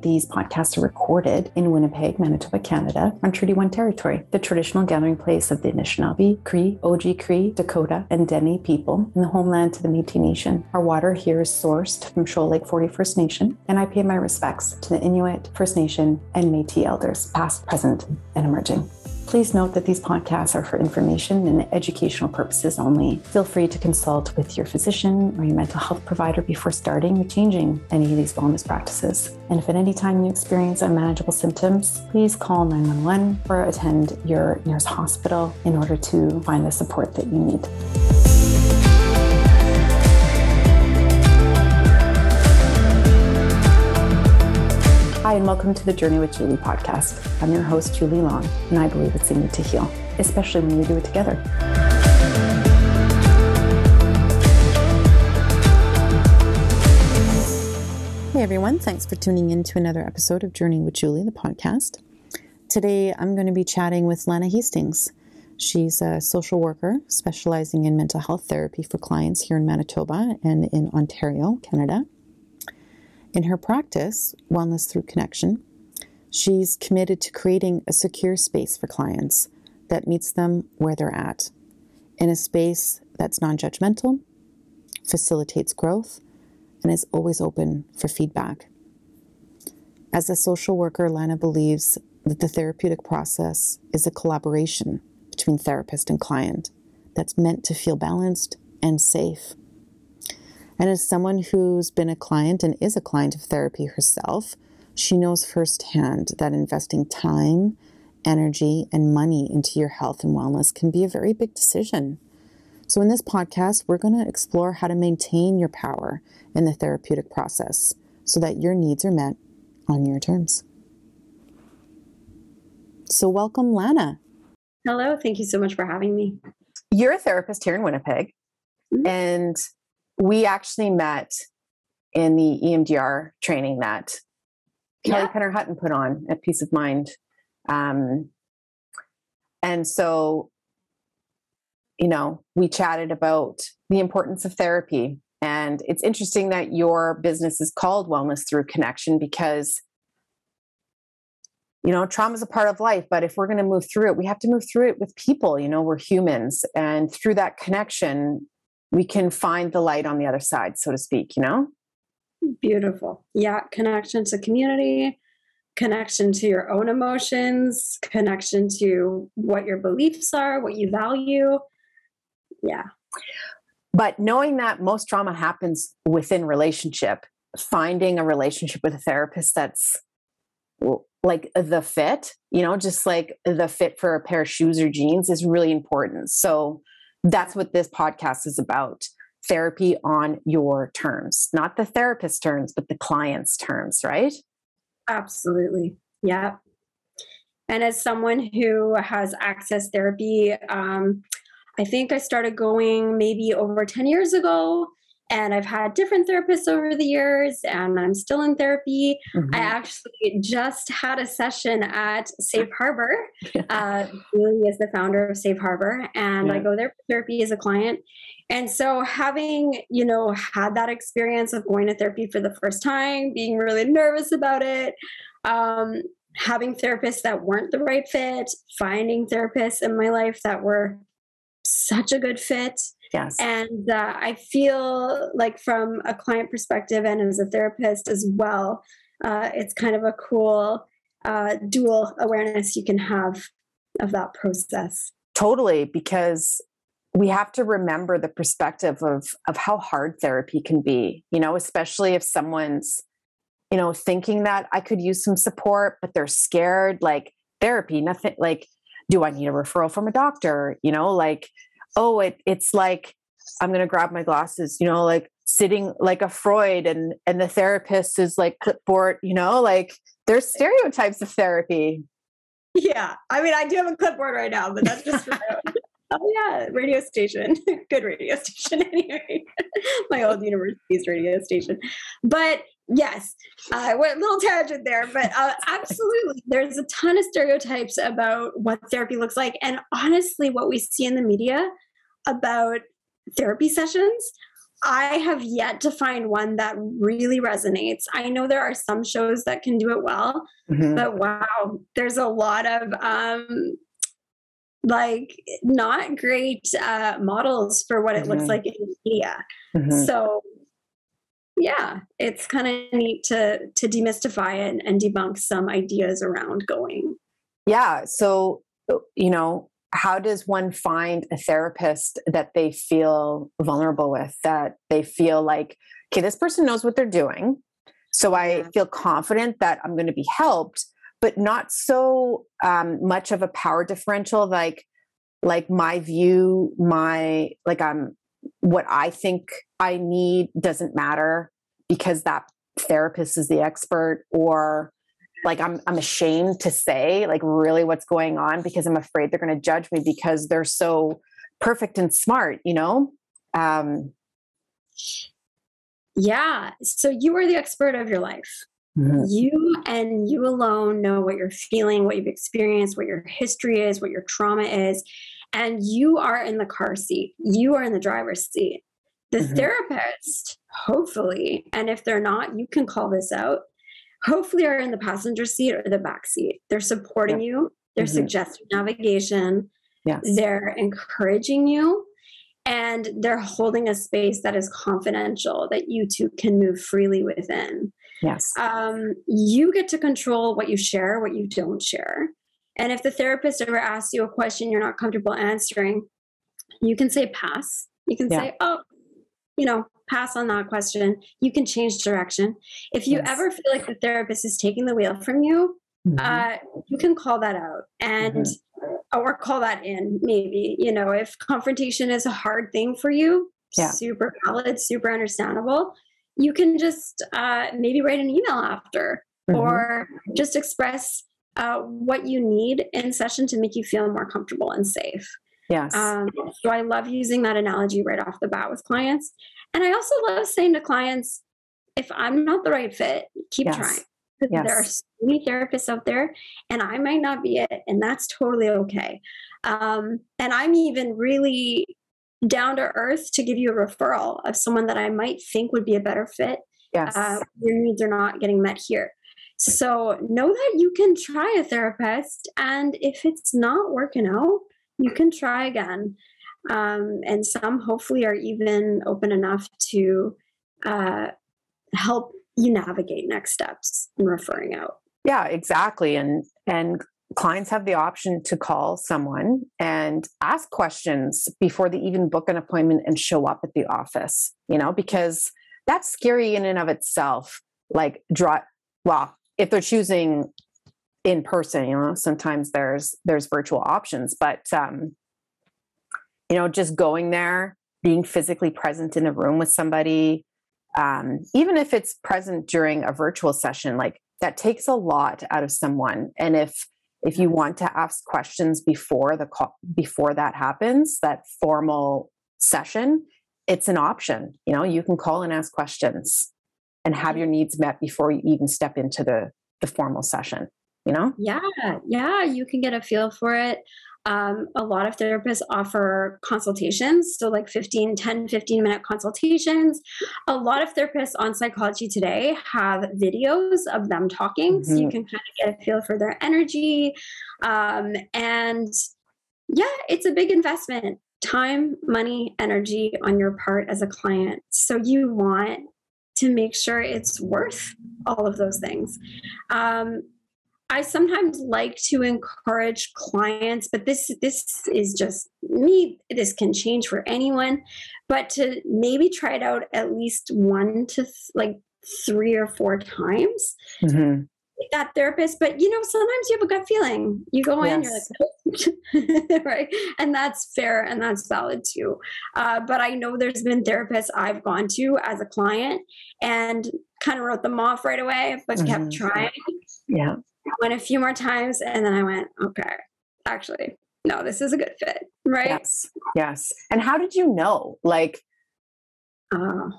These podcasts are recorded in Winnipeg, Manitoba, Canada, on Treaty 1 territory, the traditional gathering place of the Anishinaabe, Cree, Oji Cree, Dakota, and Dene people in the homeland to the Métis Nation. Our water here is sourced from Shoal Lake 40 First Nation, and I pay my respects to the Inuit, First Nation, and Métis elders, past, present, and emerging. Please note that these podcasts are for information and educational purposes only. Feel free to consult with your physician or your mental health provider before starting or changing any of these wellness practices. And if at any time you experience unmanageable symptoms, please call 911 or attend your nearest hospital in order to find the support that you need. Hi, and welcome to the Journey with Julie podcast. I'm your host, Julie Long, and I believe it's in you to heal, especially when we do it together. Hey everyone, thanks for tuning in to another episode of Journey with Julie, the podcast. Today I'm going to be chatting with Lana Hastings. She's a social worker specializing in mental health therapy for clients here in Manitoba and in Ontario, Canada. In her practice, Wellness Through Connection, she's committed to creating a secure space for clients that meets them where they're at, in a space that's non judgmental, facilitates growth, and is always open for feedback. As a social worker, Lana believes that the therapeutic process is a collaboration between therapist and client that's meant to feel balanced and safe. And as someone who's been a client and is a client of therapy herself, she knows firsthand that investing time, energy, and money into your health and wellness can be a very big decision. So, in this podcast, we're going to explore how to maintain your power in the therapeutic process so that your needs are met on your terms. So, welcome, Lana. Hello. Thank you so much for having me. You're a therapist here in Winnipeg. Mm-hmm. And we actually met in the EMDR training that Kelly yeah. Penner Hutton put on at Peace of Mind. Um, and so, you know, we chatted about the importance of therapy. And it's interesting that your business is called Wellness Through Connection because, you know, trauma is a part of life. But if we're going to move through it, we have to move through it with people. You know, we're humans. And through that connection, we can find the light on the other side, so to speak, you know? Beautiful. Yeah. Connection to community, connection to your own emotions, connection to what your beliefs are, what you value. Yeah. But knowing that most trauma happens within relationship, finding a relationship with a therapist that's like the fit, you know, just like the fit for a pair of shoes or jeans is really important. So, that's what this podcast is about therapy on your terms, not the therapist's terms, but the client's terms, right? Absolutely. Yeah. And as someone who has access therapy, um, I think I started going maybe over 10 years ago. And I've had different therapists over the years, and I'm still in therapy. Mm-hmm. I actually just had a session at Safe Harbor. uh, Julie is the founder of Safe Harbor, and yeah. I go there for therapy as a client. And so, having you know had that experience of going to therapy for the first time, being really nervous about it, um, having therapists that weren't the right fit, finding therapists in my life that were such a good fit Yes. And uh, I feel like, from a client perspective and as a therapist as well, uh, it's kind of a cool uh, dual awareness you can have of that process. Totally, because we have to remember the perspective of of how hard therapy can be. You know, especially if someone's, you know, thinking that I could use some support, but they're scared. Like therapy, nothing. Like, do I need a referral from a doctor? You know, like oh, it it's like I'm gonna grab my glasses, you know, like sitting like a Freud and and the therapist is like clipboard, you know, like there's stereotypes of therapy. Yeah. I mean I do have a clipboard right now, but that's just for Oh yeah, radio station. Good radio station anyway. My old university's radio station. But yes, I uh, went a little tangent there, but uh, absolutely, there's a ton of stereotypes about what therapy looks like, and honestly, what we see in the media about therapy sessions I have yet to find one that really resonates. I know there are some shows that can do it well, mm-hmm. but wow, there's a lot of um like not great uh models for what it mm-hmm. looks like in media. Mm-hmm. So yeah, it's kind of neat to to demystify it and, and debunk some ideas around going. Yeah. So you know, how does one find a therapist that they feel vulnerable with that they feel like okay this person knows what they're doing so i feel confident that i'm going to be helped but not so um, much of a power differential like like my view my like i'm um, what i think i need doesn't matter because that therapist is the expert or like I'm I'm ashamed to say like really what's going on because I'm afraid they're going to judge me because they're so perfect and smart, you know? Um yeah, so you are the expert of your life. Mm-hmm. You and you alone know what you're feeling, what you've experienced, what your history is, what your trauma is, and you are in the car seat. You are in the driver's seat. The mm-hmm. therapist, hopefully, and if they're not, you can call this out hopefully are in the passenger seat or the back seat. They're supporting you, they're mm-hmm. suggesting navigation, yes. they're encouraging you, and they're holding a space that is confidential that you two can move freely within. Yes. Um, you get to control what you share, what you don't share. And if the therapist ever asks you a question you're not comfortable answering, you can say pass. You can yeah. say, oh, you know, pass on that question. You can change direction. If you yes. ever feel like the therapist is taking the wheel from you, mm-hmm. uh, you can call that out and mm-hmm. or call that in. Maybe you know if confrontation is a hard thing for you, yeah. super valid, super understandable. You can just uh, maybe write an email after, mm-hmm. or just express uh, what you need in session to make you feel more comfortable and safe. Yes. Um, so I love using that analogy right off the bat with clients. And I also love saying to clients, if I'm not the right fit, keep yes. trying. Yes. There are so many therapists out there, and I might not be it, and that's totally okay. Um, and I'm even really down to earth to give you a referral of someone that I might think would be a better fit. Yes. Uh, your needs are not getting met here. So know that you can try a therapist, and if it's not working out, you can try again. Um, and some hopefully are even open enough to uh, help you navigate next steps in referring out. Yeah, exactly. And and clients have the option to call someone and ask questions before they even book an appointment and show up at the office, you know, because that's scary in and of itself. Like draw well, if they're choosing in person, you know, sometimes there's there's virtual options, but um you know, just going there, being physically present in a room with somebody, um, even if it's present during a virtual session, like that takes a lot out of someone. And if if you want to ask questions before the call, before that happens, that formal session, it's an option. You know, you can call and ask questions and have your needs met before you even step into the the formal session you know? Yeah yeah you can get a feel for it. Um, a lot of therapists offer consultations so like 15 10 15 minute consultations. A lot of therapists on psychology today have videos of them talking mm-hmm. so you mm-hmm. can kind of get a feel for their energy. Um, and yeah it's a big investment. Time money energy on your part as a client. So you want to make sure it's worth all of those things. Um, I sometimes like to encourage clients, but this this is just me. This can change for anyone, but to maybe try it out at least one to th- like three or four times. Mm-hmm. That therapist, but you know, sometimes you have a gut feeling. You go in, yes. you're like, right, and that's fair and that's valid too. Uh, but I know there's been therapists I've gone to as a client and kind of wrote them off right away, but mm-hmm. kept trying. Yeah went a few more times and then I went, okay, actually, no, this is a good fit. Right. Yes. Yes. And how did you know? Like, uh,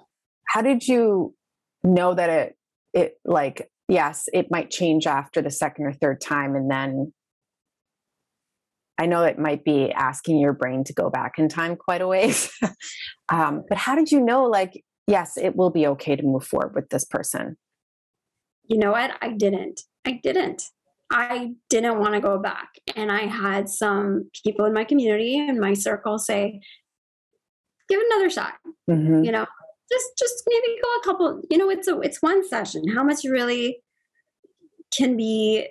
how did you know that it, it like, yes, it might change after the second or third time. And then I know it might be asking your brain to go back in time quite a ways. um, but how did you know, like, yes, it will be okay to move forward with this person? You know what? I didn't. I didn't. I didn't want to go back. And I had some people in my community and my circle say, give another shot. Mm-hmm. You know, just just maybe go a couple, you know, it's a it's one session. How much really can be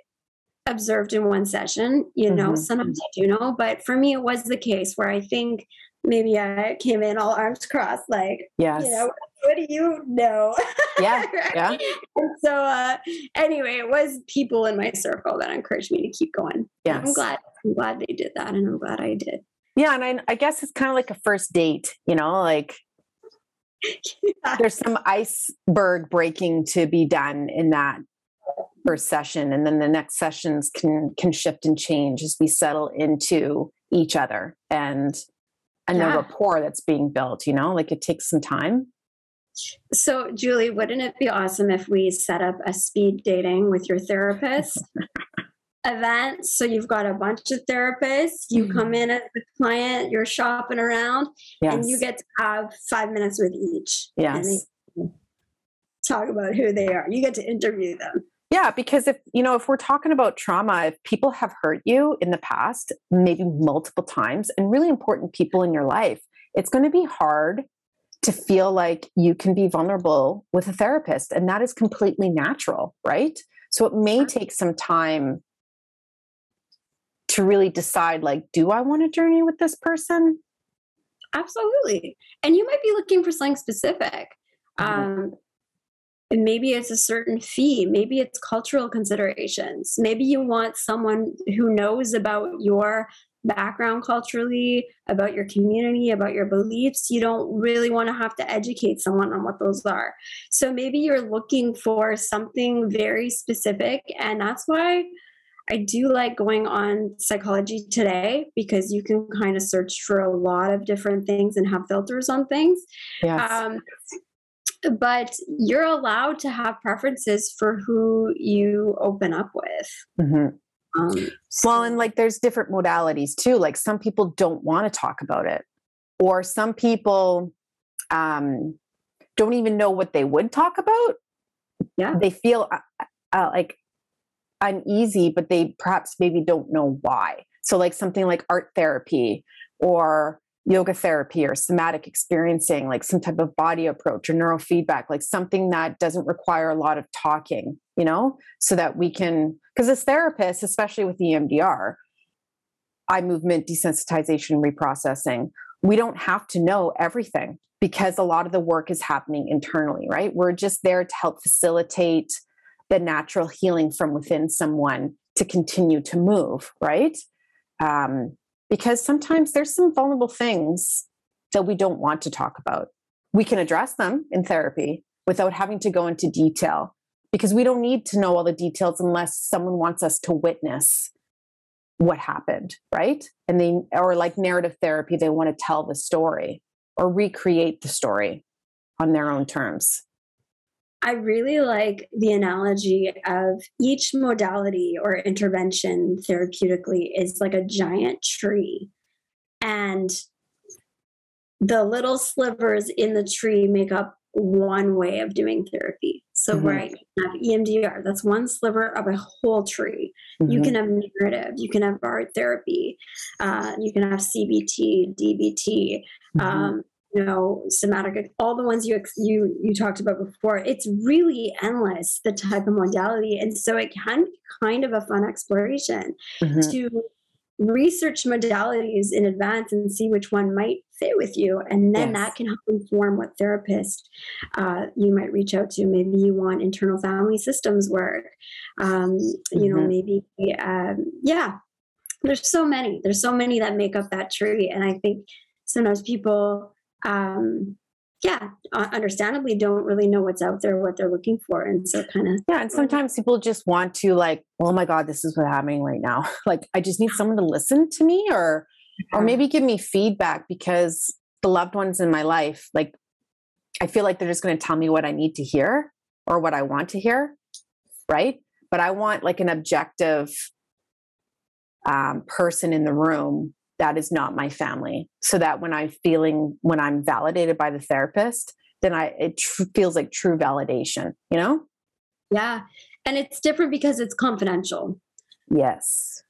observed in one session. You know, mm-hmm. sometimes I do know, but for me, it was the case where I think maybe I came in all arms crossed, like, yes. you know, what do you know? Yeah. Yeah. so, uh, anyway, it was people in my circle that encouraged me to keep going. Yeah. I'm glad, I'm glad they did that. And I'm glad I did. Yeah. And I, I guess it's kind of like a first date, you know, like yeah. there's some iceberg breaking to be done in that first session and then the next sessions can can shift and change as we settle into each other and and yeah. the rapport that's being built you know like it takes some time so julie wouldn't it be awesome if we set up a speed dating with your therapist event? So you've got a bunch of therapists. You mm-hmm. come in as the client you're shopping around yes. and you get to have five minutes with each. Yes. talk about who they are. You get to interview them. Yeah, because if you know, if we're talking about trauma, if people have hurt you in the past, maybe multiple times, and really important people in your life, it's going to be hard to feel like you can be vulnerable with a therapist. And that is completely natural, right? So it may take some time to really decide like, do I want to journey with this person? Absolutely. And you might be looking for something specific. Mm-hmm. Um, and maybe it's a certain fee maybe it's cultural considerations maybe you want someone who knows about your background culturally about your community about your beliefs you don't really want to have to educate someone on what those are so maybe you're looking for something very specific and that's why I do like going on psychology today because you can kind of search for a lot of different things and have filters on things. Yes. Um, but you're allowed to have preferences for who you open up with. Mm-hmm. Um, so. Well, and like there's different modalities too. Like some people don't want to talk about it, or some people um, don't even know what they would talk about. Yeah, they feel uh, uh, like uneasy, but they perhaps maybe don't know why. So, like something like art therapy or yoga therapy or somatic experiencing, like some type of body approach or neurofeedback, like something that doesn't require a lot of talking, you know, so that we can, because as therapists, especially with EMDR, eye movement desensitization reprocessing, we don't have to know everything because a lot of the work is happening internally, right? We're just there to help facilitate the natural healing from within someone to continue to move, right? Um, because sometimes there's some vulnerable things that we don't want to talk about. We can address them in therapy without having to go into detail because we don't need to know all the details unless someone wants us to witness what happened, right? And they, or like narrative therapy, they want to tell the story or recreate the story on their own terms. I really like the analogy of each modality or intervention therapeutically is like a giant tree. And the little slivers in the tree make up one way of doing therapy. So, mm-hmm. right, you can have EMDR, that's one sliver of a whole tree. Mm-hmm. You can have narrative, you can have art therapy, uh, you can have CBT, DBT, mm-hmm. um, you know somatic all the ones you you you talked about before it's really endless the type of modality and so it can be kind of a fun exploration mm-hmm. to research modalities in advance and see which one might fit with you and then yes. that can help inform what therapist uh, you might reach out to maybe you want internal family systems work um, mm-hmm. you know mm-hmm. maybe um, yeah there's so many there's so many that make up that tree and i think sometimes people um, yeah, understandably don't really know what's out there, what they're looking for. And so kind of. Yeah. And sometimes people just want to like, oh my God, this is what's happening right now. like, I just need someone to listen to me or, or maybe give me feedback because the loved ones in my life, like, I feel like they're just going to tell me what I need to hear or what I want to hear. Right. But I want like an objective um, person in the room that is not my family. So that when i'm feeling when i'm validated by the therapist then i it tr- feels like true validation you know? Yeah. And it's different because it's confidential. Yes.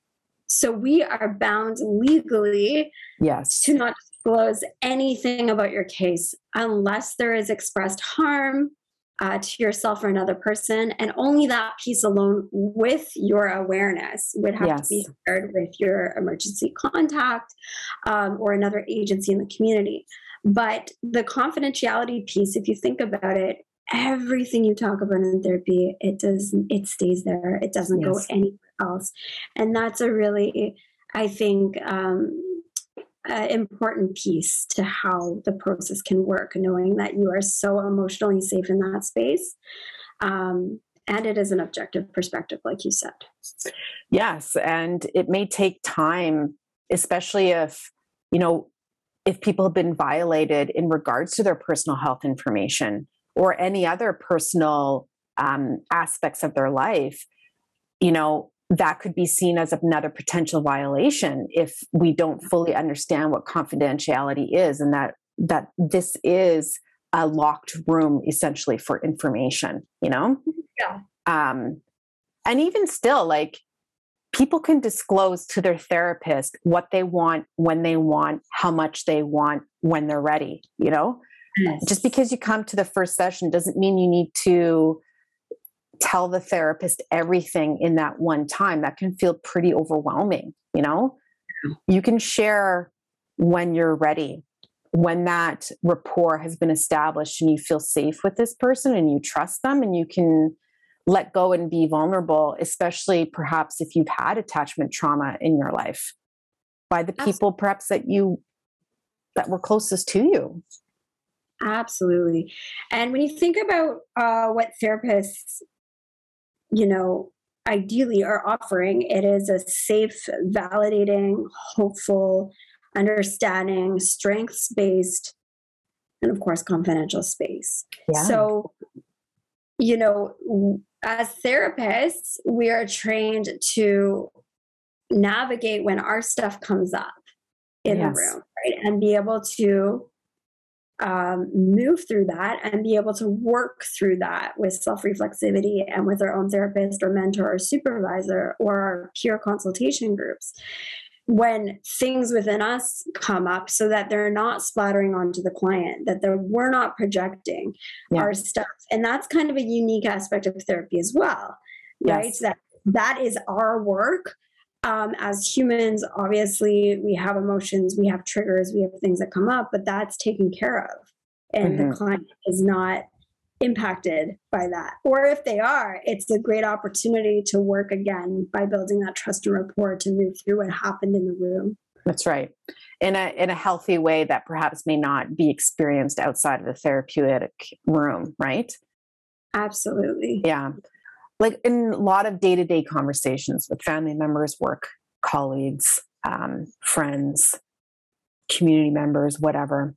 So we are bound legally yes. to not disclose anything about your case unless there is expressed harm uh, to yourself or another person. And only that piece alone with your awareness would have yes. to be shared with your emergency contact um, or another agency in the community. But the confidentiality piece, if you think about it, everything you talk about in therapy, it does it stays there. It doesn't yes. go anywhere else. And that's a really, I think, um, uh, important piece to how the process can work, knowing that you are so emotionally safe in that space. Um, and it is an objective perspective, like you said. Yes. And it may take time, especially if, you know, if people have been violated in regards to their personal health information or any other personal um, aspects of their life, you know, that could be seen as another potential violation if we don't fully understand what confidentiality is and that that this is a locked room essentially for information you know? Yeah. Um and even still like people can disclose to their therapist what they want when they want how much they want when they're ready you know? Yes. just because you come to the first session doesn't mean you need to tell the therapist everything in that one time that can feel pretty overwhelming you know you can share when you're ready when that rapport has been established and you feel safe with this person and you trust them and you can let go and be vulnerable especially perhaps if you've had attachment trauma in your life by the people Absolutely. perhaps that you that were closest to you Absolutely. And when you think about uh, what therapists you know, ideally are offering. It is a safe, validating, hopeful, understanding, strengths based, and of course, confidential space. Yeah. So, you know, as therapists, we are trained to navigate when our stuff comes up in yes. the room, right? And be able to um, move through that and be able to work through that with self reflexivity and with our own therapist or mentor or supervisor or our peer consultation groups when things within us come up so that they're not splattering onto the client that we're not projecting yeah. our stuff and that's kind of a unique aspect of therapy as well right yes. that that is our work um, as humans, obviously, we have emotions, we have triggers, we have things that come up, but that's taken care of. And mm-hmm. the client is not impacted by that. Or if they are, it's a great opportunity to work again by building that trust and rapport to move through what happened in the room. That's right. In a in a healthy way that perhaps may not be experienced outside of the therapeutic room, right? Absolutely. Yeah like in a lot of day to day conversations with family members, work colleagues, um, friends, community members, whatever,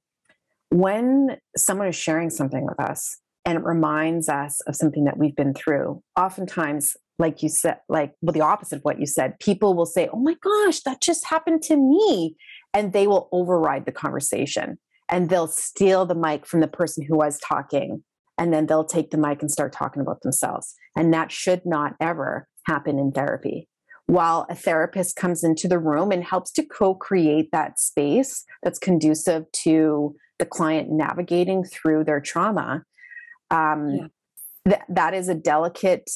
when someone is sharing something with us and it reminds us of something that we've been through, oftentimes, like you said, like well, the opposite of what you said, people will say, Oh my gosh, that just happened to me. And they will override the conversation and they'll steal the mic from the person who was talking and then they'll take the mic and start talking about themselves. And that should not ever happen in therapy. While a therapist comes into the room and helps to co create that space that's conducive to the client navigating through their trauma, um, yeah. th- that is a delicate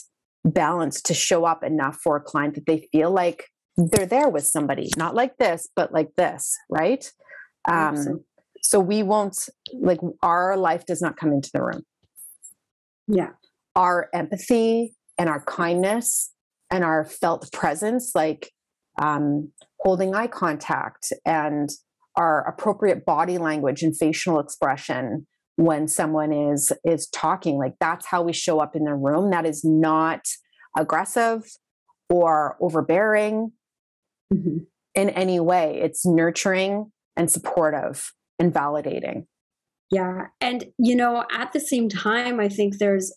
balance to show up enough for a client that they feel like they're there with somebody, not like this, but like this, right? Um, so we won't, like, our life does not come into the room. Yeah. Our empathy and our kindness and our felt presence, like um, holding eye contact and our appropriate body language and facial expression when someone is is talking like that's how we show up in the room that is not aggressive or overbearing mm-hmm. in any way it's nurturing and supportive and validating yeah. And, you know, at the same time, I think there's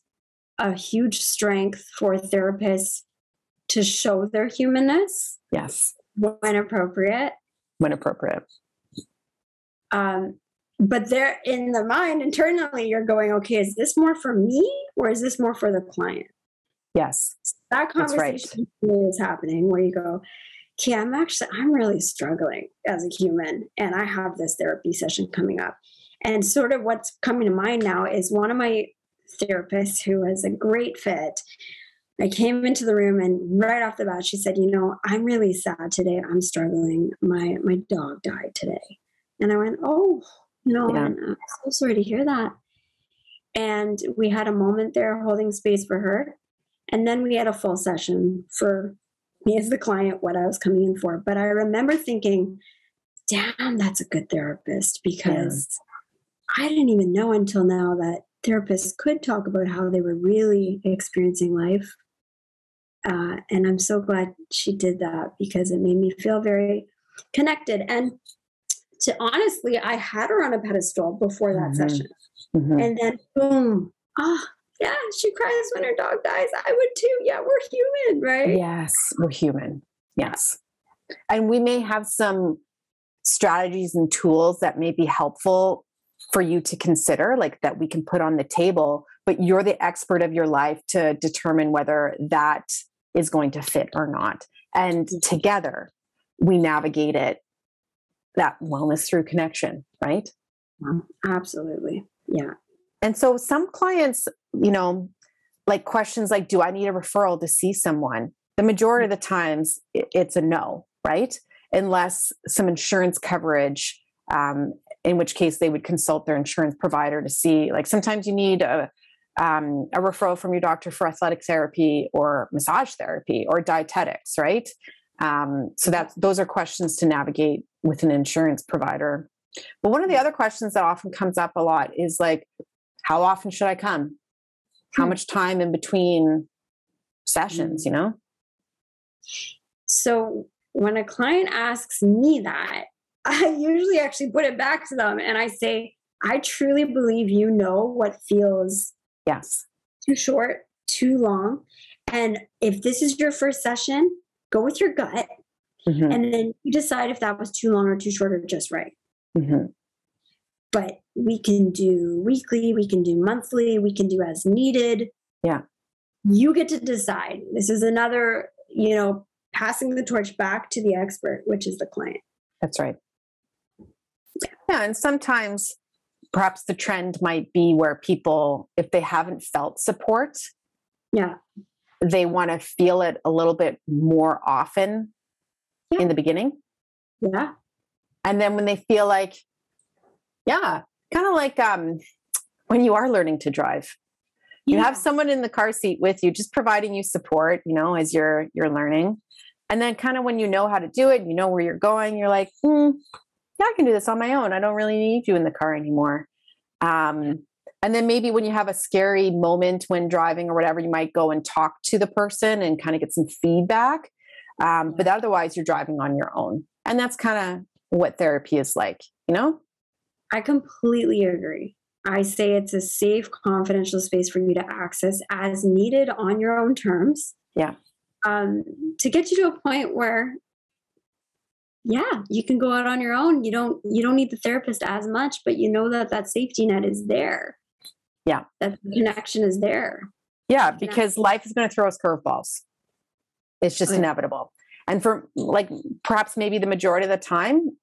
a huge strength for therapists to show their humanness. Yes. when appropriate. When appropriate. Um, but there in the mind internally, you're going, okay, is this more for me or is this more for the client? Yes. That conversation right. is happening where you go, okay, I'm actually, I'm really struggling as a human and I have this therapy session coming up. And sort of what's coming to mind now is one of my therapists who was a great fit. I came into the room and right off the bat she said, "You know, I'm really sad today. I'm struggling. My my dog died today." And I went, "Oh, you know, yeah. I'm so sorry to hear that." And we had a moment there holding space for her. And then we had a full session for me as the client, what I was coming in for. But I remember thinking, damn, that's a good therapist because. I didn't even know until now that therapists could talk about how they were really experiencing life. Uh, and I'm so glad she did that because it made me feel very connected. And to honestly, I had her on a pedestal before that mm-hmm. session. Mm-hmm. And then boom, ah, oh, yeah, she cries when her dog dies. I would too. Yeah, we're human, right? Yes, we're human. Yes. And we may have some strategies and tools that may be helpful for you to consider, like that we can put on the table, but you're the expert of your life to determine whether that is going to fit or not. And mm-hmm. together we navigate it, that wellness through connection, right? Absolutely. Yeah. And so some clients, you know, like questions like, do I need a referral to see someone? The majority of the times it's a no, right? Unless some insurance coverage um, in which case they would consult their insurance provider to see like sometimes you need a um, a referral from your doctor for athletic therapy or massage therapy or dietetics right? Um, so that's those are questions to navigate with an insurance provider. But one of the other questions that often comes up a lot is like how often should i come? How hmm. much time in between sessions you know? So when a client asks me that I usually actually put it back to them and I say, I truly believe you know what feels yes too short, too long. And if this is your first session, go with your gut. Mm-hmm. And then you decide if that was too long or too short or just right. Mm-hmm. But we can do weekly, we can do monthly, we can do as needed. Yeah. You get to decide. This is another, you know, passing the torch back to the expert, which is the client. That's right. Yeah, and sometimes perhaps the trend might be where people, if they haven't felt support, yeah, they want to feel it a little bit more often yeah. in the beginning. Yeah. And then when they feel like, yeah, kind of like um, when you are learning to drive. You yeah. have someone in the car seat with you, just providing you support, you know, as you're you're learning. And then kind of when you know how to do it, you know where you're going, you're like, hmm, yeah, I can do this on my own. I don't really need you in the car anymore. Um, and then maybe when you have a scary moment when driving or whatever, you might go and talk to the person and kind of get some feedback. Um, but otherwise, you're driving on your own. And that's kind of what therapy is like, you know? I completely agree. I say it's a safe, confidential space for you to access as needed on your own terms. Yeah. Um, to get you to a point where yeah you can go out on your own. You don't you don't need the therapist as much but you know that that safety net is there. Yeah. That connection is there. Yeah because life is going to throw us curveballs. It's just oh, yeah. inevitable. And for like perhaps maybe the majority of the time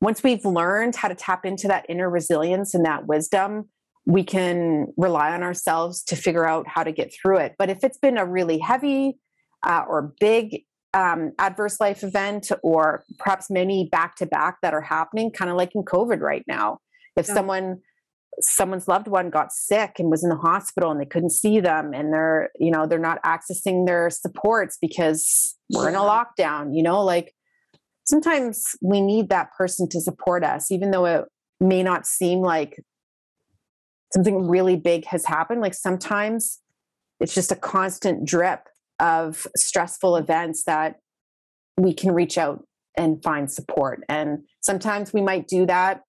once we've learned how to tap into that inner resilience and that wisdom we can rely on ourselves to figure out how to get through it. But if it's been a really heavy uh, or big um, adverse life event or perhaps many back to back that are happening, kind of like in COVID right now. If yeah. someone someone's loved one got sick and was in the hospital and they couldn't see them and they're you know they're not accessing their supports because we're in a lockdown you know like sometimes we need that person to support us even though it may not seem like something really big has happened like sometimes it's just a constant drip of stressful events that we can reach out and find support. And sometimes we might do that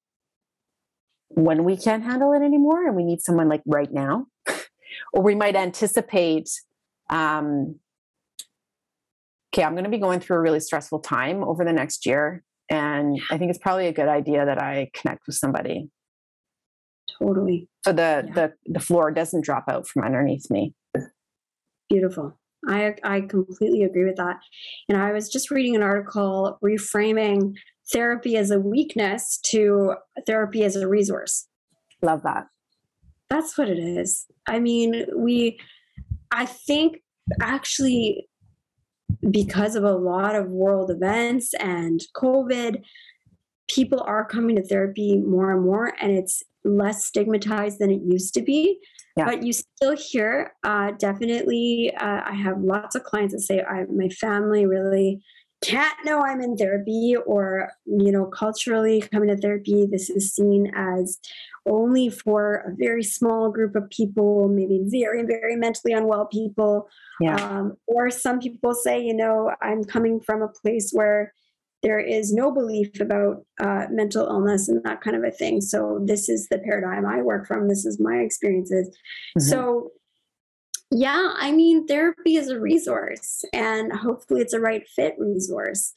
when we can't handle it anymore and we need someone like right now. or we might anticipate um, okay, I'm going to be going through a really stressful time over the next year. And I think it's probably a good idea that I connect with somebody. Totally. So the, yeah. the, the floor doesn't drop out from underneath me. Beautiful. I, I completely agree with that. And I was just reading an article reframing therapy as a weakness to therapy as a resource. Love that. That's what it is. I mean, we, I think actually, because of a lot of world events and COVID, people are coming to therapy more and more, and it's less stigmatized than it used to be. Yeah. But you still hear, uh, definitely, uh, I have lots of clients that say, I, my family really can't know I'm in therapy, or, you know, culturally coming to therapy, this is seen as only for a very small group of people, maybe very, very mentally unwell people. Yeah. Um, or some people say, you know, I'm coming from a place where there is no belief about uh, mental illness and that kind of a thing. So this is the paradigm I work from. This is my experiences. Mm-hmm. So yeah, I mean, therapy is a resource, and hopefully, it's a right fit resource.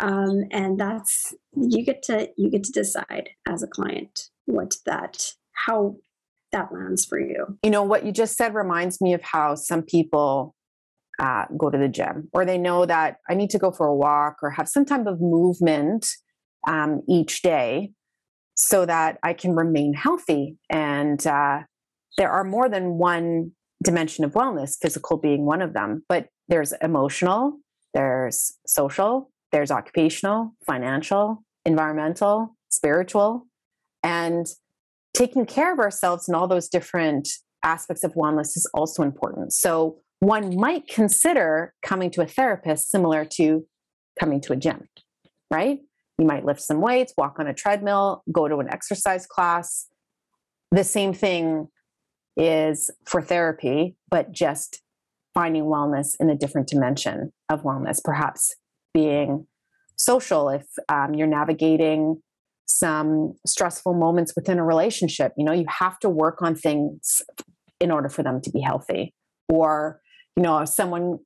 Um, and that's you get to you get to decide as a client what that how that lands for you. You know what you just said reminds me of how some people uh, go to the gym, or they know that I need to go for a walk or have some type of movement um, each day so that I can remain healthy. And uh, there are more than one dimension of wellness, physical being one of them, but there's emotional, there's social, there's occupational, financial, environmental, spiritual, and taking care of ourselves in all those different aspects of wellness is also important. So one might consider coming to a therapist similar to coming to a gym, right? You might lift some weights, walk on a treadmill, go to an exercise class. The same thing is for therapy, but just finding wellness in a different dimension of wellness, perhaps being social if um, you're navigating some stressful moments within a relationship. You know, you have to work on things in order for them to be healthy. Or, you know, someone,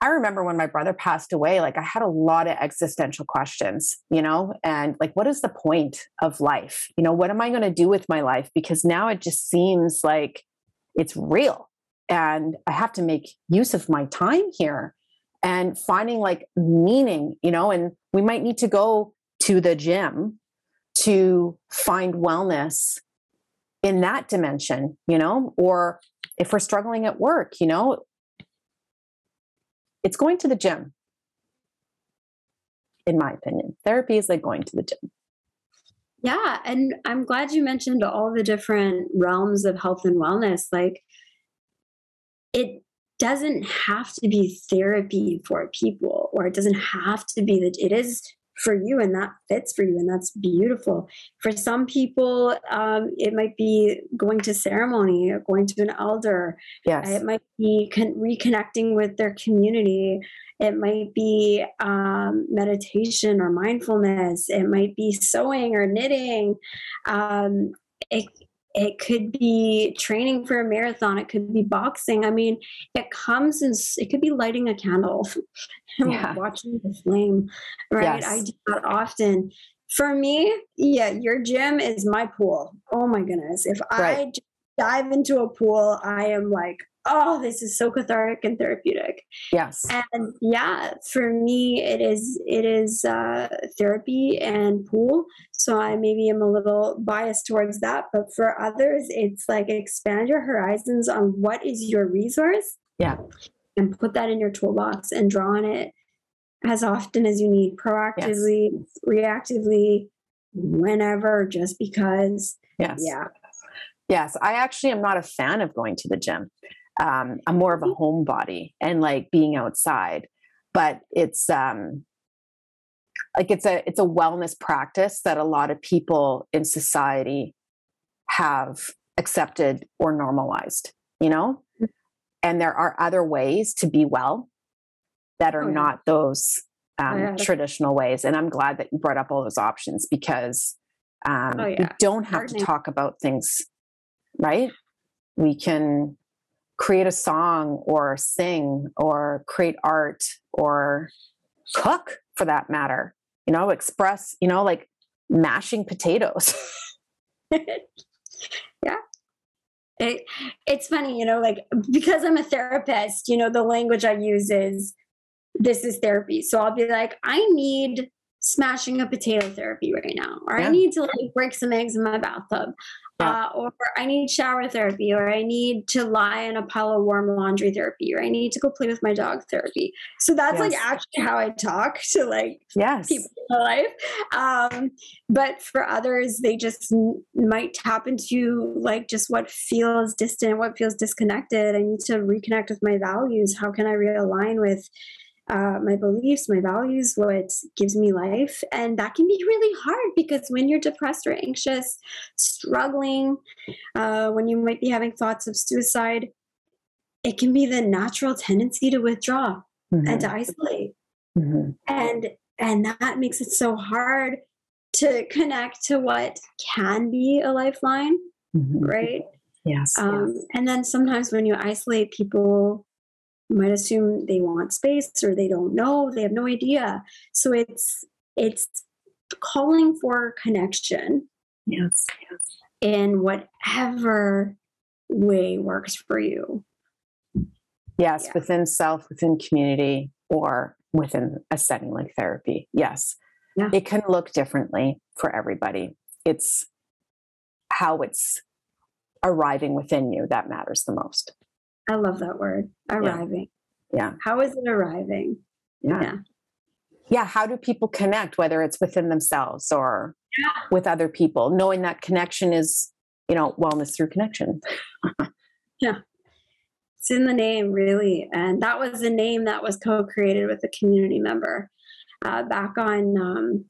I remember when my brother passed away, like I had a lot of existential questions, you know, and like, what is the point of life? You know, what am I going to do with my life? Because now it just seems like it's real and I have to make use of my time here and finding like meaning, you know, and we might need to go to the gym to find wellness in that dimension, you know, or if we're struggling at work, you know, it's going to the gym. In my opinion, therapy is like going to the gym. Yeah. And I'm glad you mentioned all the different realms of health and wellness. Like, it doesn't have to be therapy for people, or it doesn't have to be that it is for you and that fits for you and that's beautiful. For some people um, it might be going to ceremony or going to an elder yes. it might be con- reconnecting with their community. It might be um, meditation or mindfulness. It might be sewing or knitting. Um, it, it could be training for a marathon it could be boxing i mean it comes in it could be lighting a candle yeah. watching the flame right yes. i do that often for me yeah your gym is my pool oh my goodness if right. i dive into a pool i am like oh, this is so cathartic and therapeutic. Yes. And yeah, for me, it is it is uh, therapy and pool. So I maybe am a little biased towards that, but for others, it's like expand your horizons on what is your resource. Yeah. And put that in your toolbox and draw on it as often as you need, proactively, yes. reactively, whenever, just because. Yes. Yeah. Yes, I actually am not a fan of going to the gym um, I'm more of a mm-hmm. homebody and like being outside. But it's um, like it's a it's a wellness practice that a lot of people in society have accepted or normalized. You know, mm. and there are other ways to be well that are oh, yeah. not those um, yeah. traditional ways. And I'm glad that you brought up all those options because um, oh, yeah. we don't have to talk about things, right? We can create a song or sing or create art or cook for that matter. You know express you know like mashing potatoes. Yeah. It, it's funny you know like because i'm a therapist you know the language i use is this is therapy. So i'll be like i need smashing a potato therapy right now or yeah. i need to like break some eggs in my bathtub yeah. uh, or I need shower therapy, or I need to lie in a pile of warm laundry therapy, or I need to go play with my dog therapy. So that's yes. like actually how I talk to like yes. people in my life. Um, but for others, they just might tap into like just what feels distant, what feels disconnected. I need to reconnect with my values. How can I realign with uh, my beliefs, my values, what gives me life. And that can be really hard because when you're depressed or anxious, struggling, uh, when you might be having thoughts of suicide, it can be the natural tendency to withdraw mm-hmm. and to isolate. Mm-hmm. And and that makes it so hard to connect to what can be a lifeline, mm-hmm. right? Yes, um, yes. And then sometimes when you isolate people, might assume they want space or they don't know they have no idea. So it's it's calling for connection. Yes, yes. in whatever way works for you. Yes yeah. within self within community or within a setting like therapy. Yes. Yeah. it can look differently for everybody. It's how it's arriving within you that matters the most I love that word, arriving. Yeah. How is it arriving? Yeah. yeah. Yeah. How do people connect, whether it's within themselves or yeah. with other people, knowing that connection is, you know, wellness through connection? yeah. It's in the name, really. And that was a name that was co created with a community member uh, back on. Um,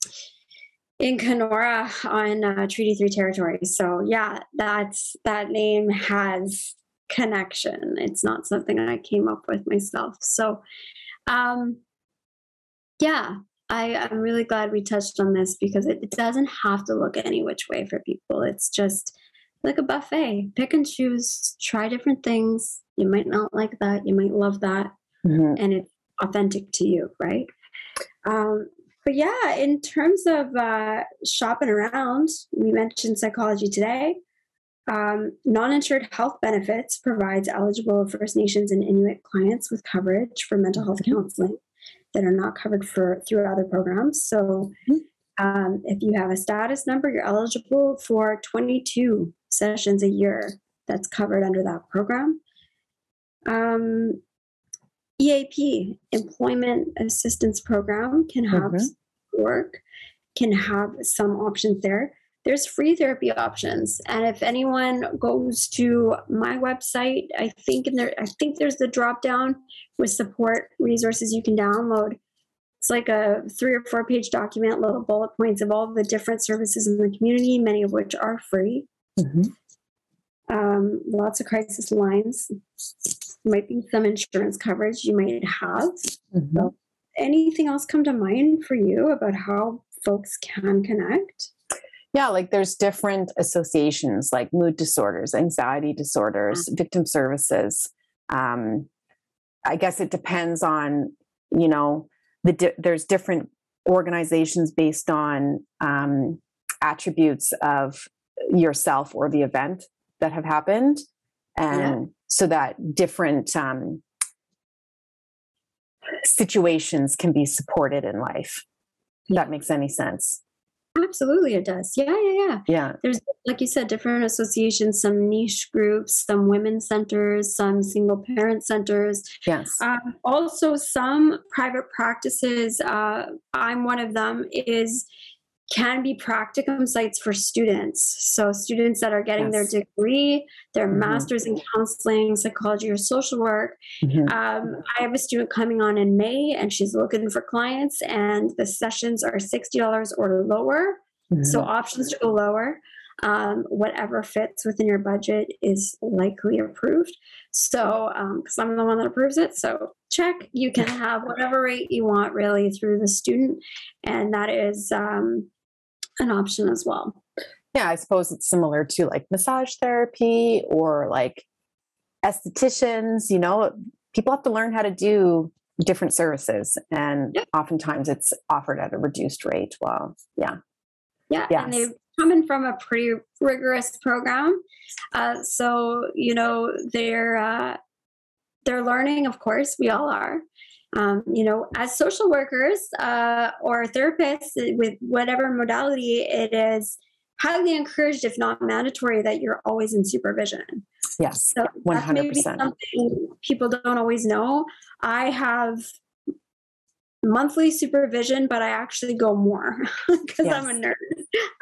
in Kenora on uh, Treaty Three territory. So yeah, that's that name has connection. It's not something I came up with myself. So, um, yeah, I, I'm really glad we touched on this because it, it doesn't have to look any which way for people. It's just like a buffet. Pick and choose, try different things. You might not like that, you might love that, mm-hmm. and it's authentic to you, right? Um, but yeah, in terms of uh, shopping around, we mentioned psychology today. Um, non-insured health benefits provides eligible First Nations and Inuit clients with coverage for mental health mm-hmm. counseling that are not covered for through other programs. So, mm-hmm. um, if you have a status number, you're eligible for 22 sessions a year that's covered under that program. Um, EAP, Employment Assistance Program, can have mm-hmm. work, can have some options there there's free therapy options. And if anyone goes to my website i think in there i think there's the drop down with support resources you can download. It's like a three or four page document little bullet points of all the different services in the community many of which are free. Mm-hmm. um, lots of crisis lines. Might be some insurance coverage you might have. Mm-hmm. so anything else come to mind for you about how folks can connect yeah, like there's different associations like mood disorders, anxiety disorders, mm-hmm. victim services. Um, I guess it depends on, you know, the di- there's different organizations based on um, attributes of yourself or the event that have happened, and yeah. so that different um, situations can be supported in life. If that makes any sense. Absolutely, it does. Yeah, yeah, yeah. Yeah. There's, like you said, different associations, some niche groups, some women centers, some single parent centers. Yes. Um, also, some private practices. Uh, I'm one of them. Is can be practicum sites for students. So students that are getting yes. their degree, their mm-hmm. master's in counseling, psychology, or social work. Mm-hmm. Um, I have a student coming on in May, and she's looking for clients, and the sessions are sixty dollars or lower. Mm-hmm. So options to go lower. Um, whatever fits within your budget is likely approved. So, because um, I'm the one that approves it, so check. You can have whatever rate you want, really, through the student, and that is um, an option as well. Yeah, I suppose it's similar to like massage therapy or like estheticians, you know, people have to learn how to do different services and yep. oftentimes it's offered at a reduced rate. Well, yeah. Yeah. Yes. And they've coming from a pretty rigorous program. Uh, so, you know, they're uh, they're learning, of course, we all are. Um, you know, as social workers uh, or therapists with whatever modality it is, highly encouraged, if not mandatory, that you're always in supervision. Yes, so 100%. something people don't always know. I have monthly supervision, but I actually go more because yes. I'm a nerd.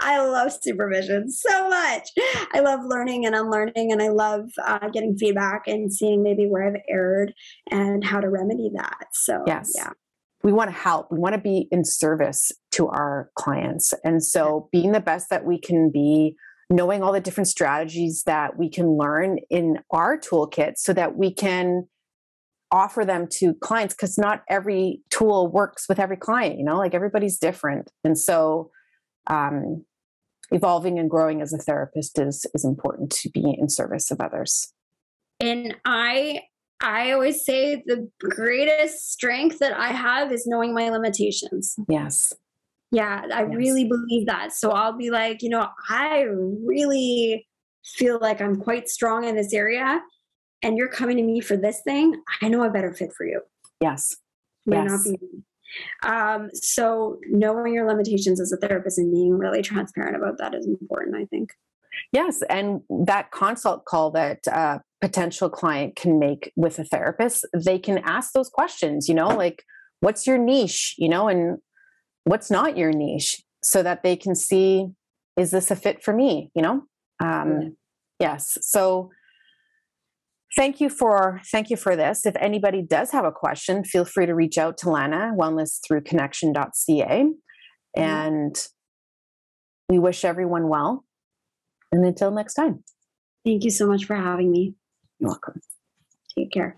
I love supervision so much. I love learning and unlearning, and I love uh, getting feedback and seeing maybe where I've erred and how to remedy that. So, yes. yeah. We want to help. We want to be in service to our clients. And so, being the best that we can be, knowing all the different strategies that we can learn in our toolkit so that we can offer them to clients because not every tool works with every client you know like everybody's different. And so um, evolving and growing as a therapist is is important to be in service of others. And i i always say the greatest strength that i have is knowing my limitations. Yes. Yeah i yes. really believe that. So i'll be like you know i really feel like i'm quite strong in this area and you're coming to me for this thing, I know a better fit for you. Yes. May yes. not be um, so knowing your limitations as a therapist and being really transparent about that is important, I think. Yes, and that consult call that a potential client can make with a therapist, they can ask those questions, you know, like what's your niche, you know, and what's not your niche so that they can see is this a fit for me, you know? Um. Yes. So Thank you for thank you for this. If anybody does have a question, feel free to reach out to Lana Wellness through connection.ca. Mm-hmm. And we wish everyone well. And until next time. Thank you so much for having me. You're welcome. Take care.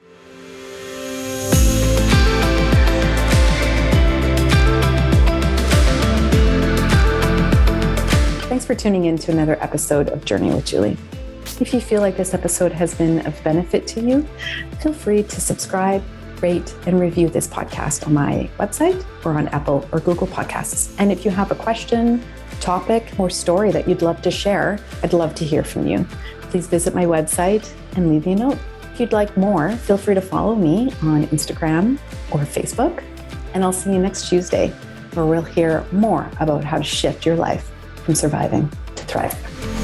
Thanks for tuning in to another episode of Journey with Julie. If you feel like this episode has been of benefit to you, feel free to subscribe, rate, and review this podcast on my website or on Apple or Google Podcasts. And if you have a question, topic, or story that you'd love to share, I'd love to hear from you. Please visit my website and leave me a note. If you'd like more, feel free to follow me on Instagram or Facebook. And I'll see you next Tuesday, where we'll hear more about how to shift your life from surviving to thriving.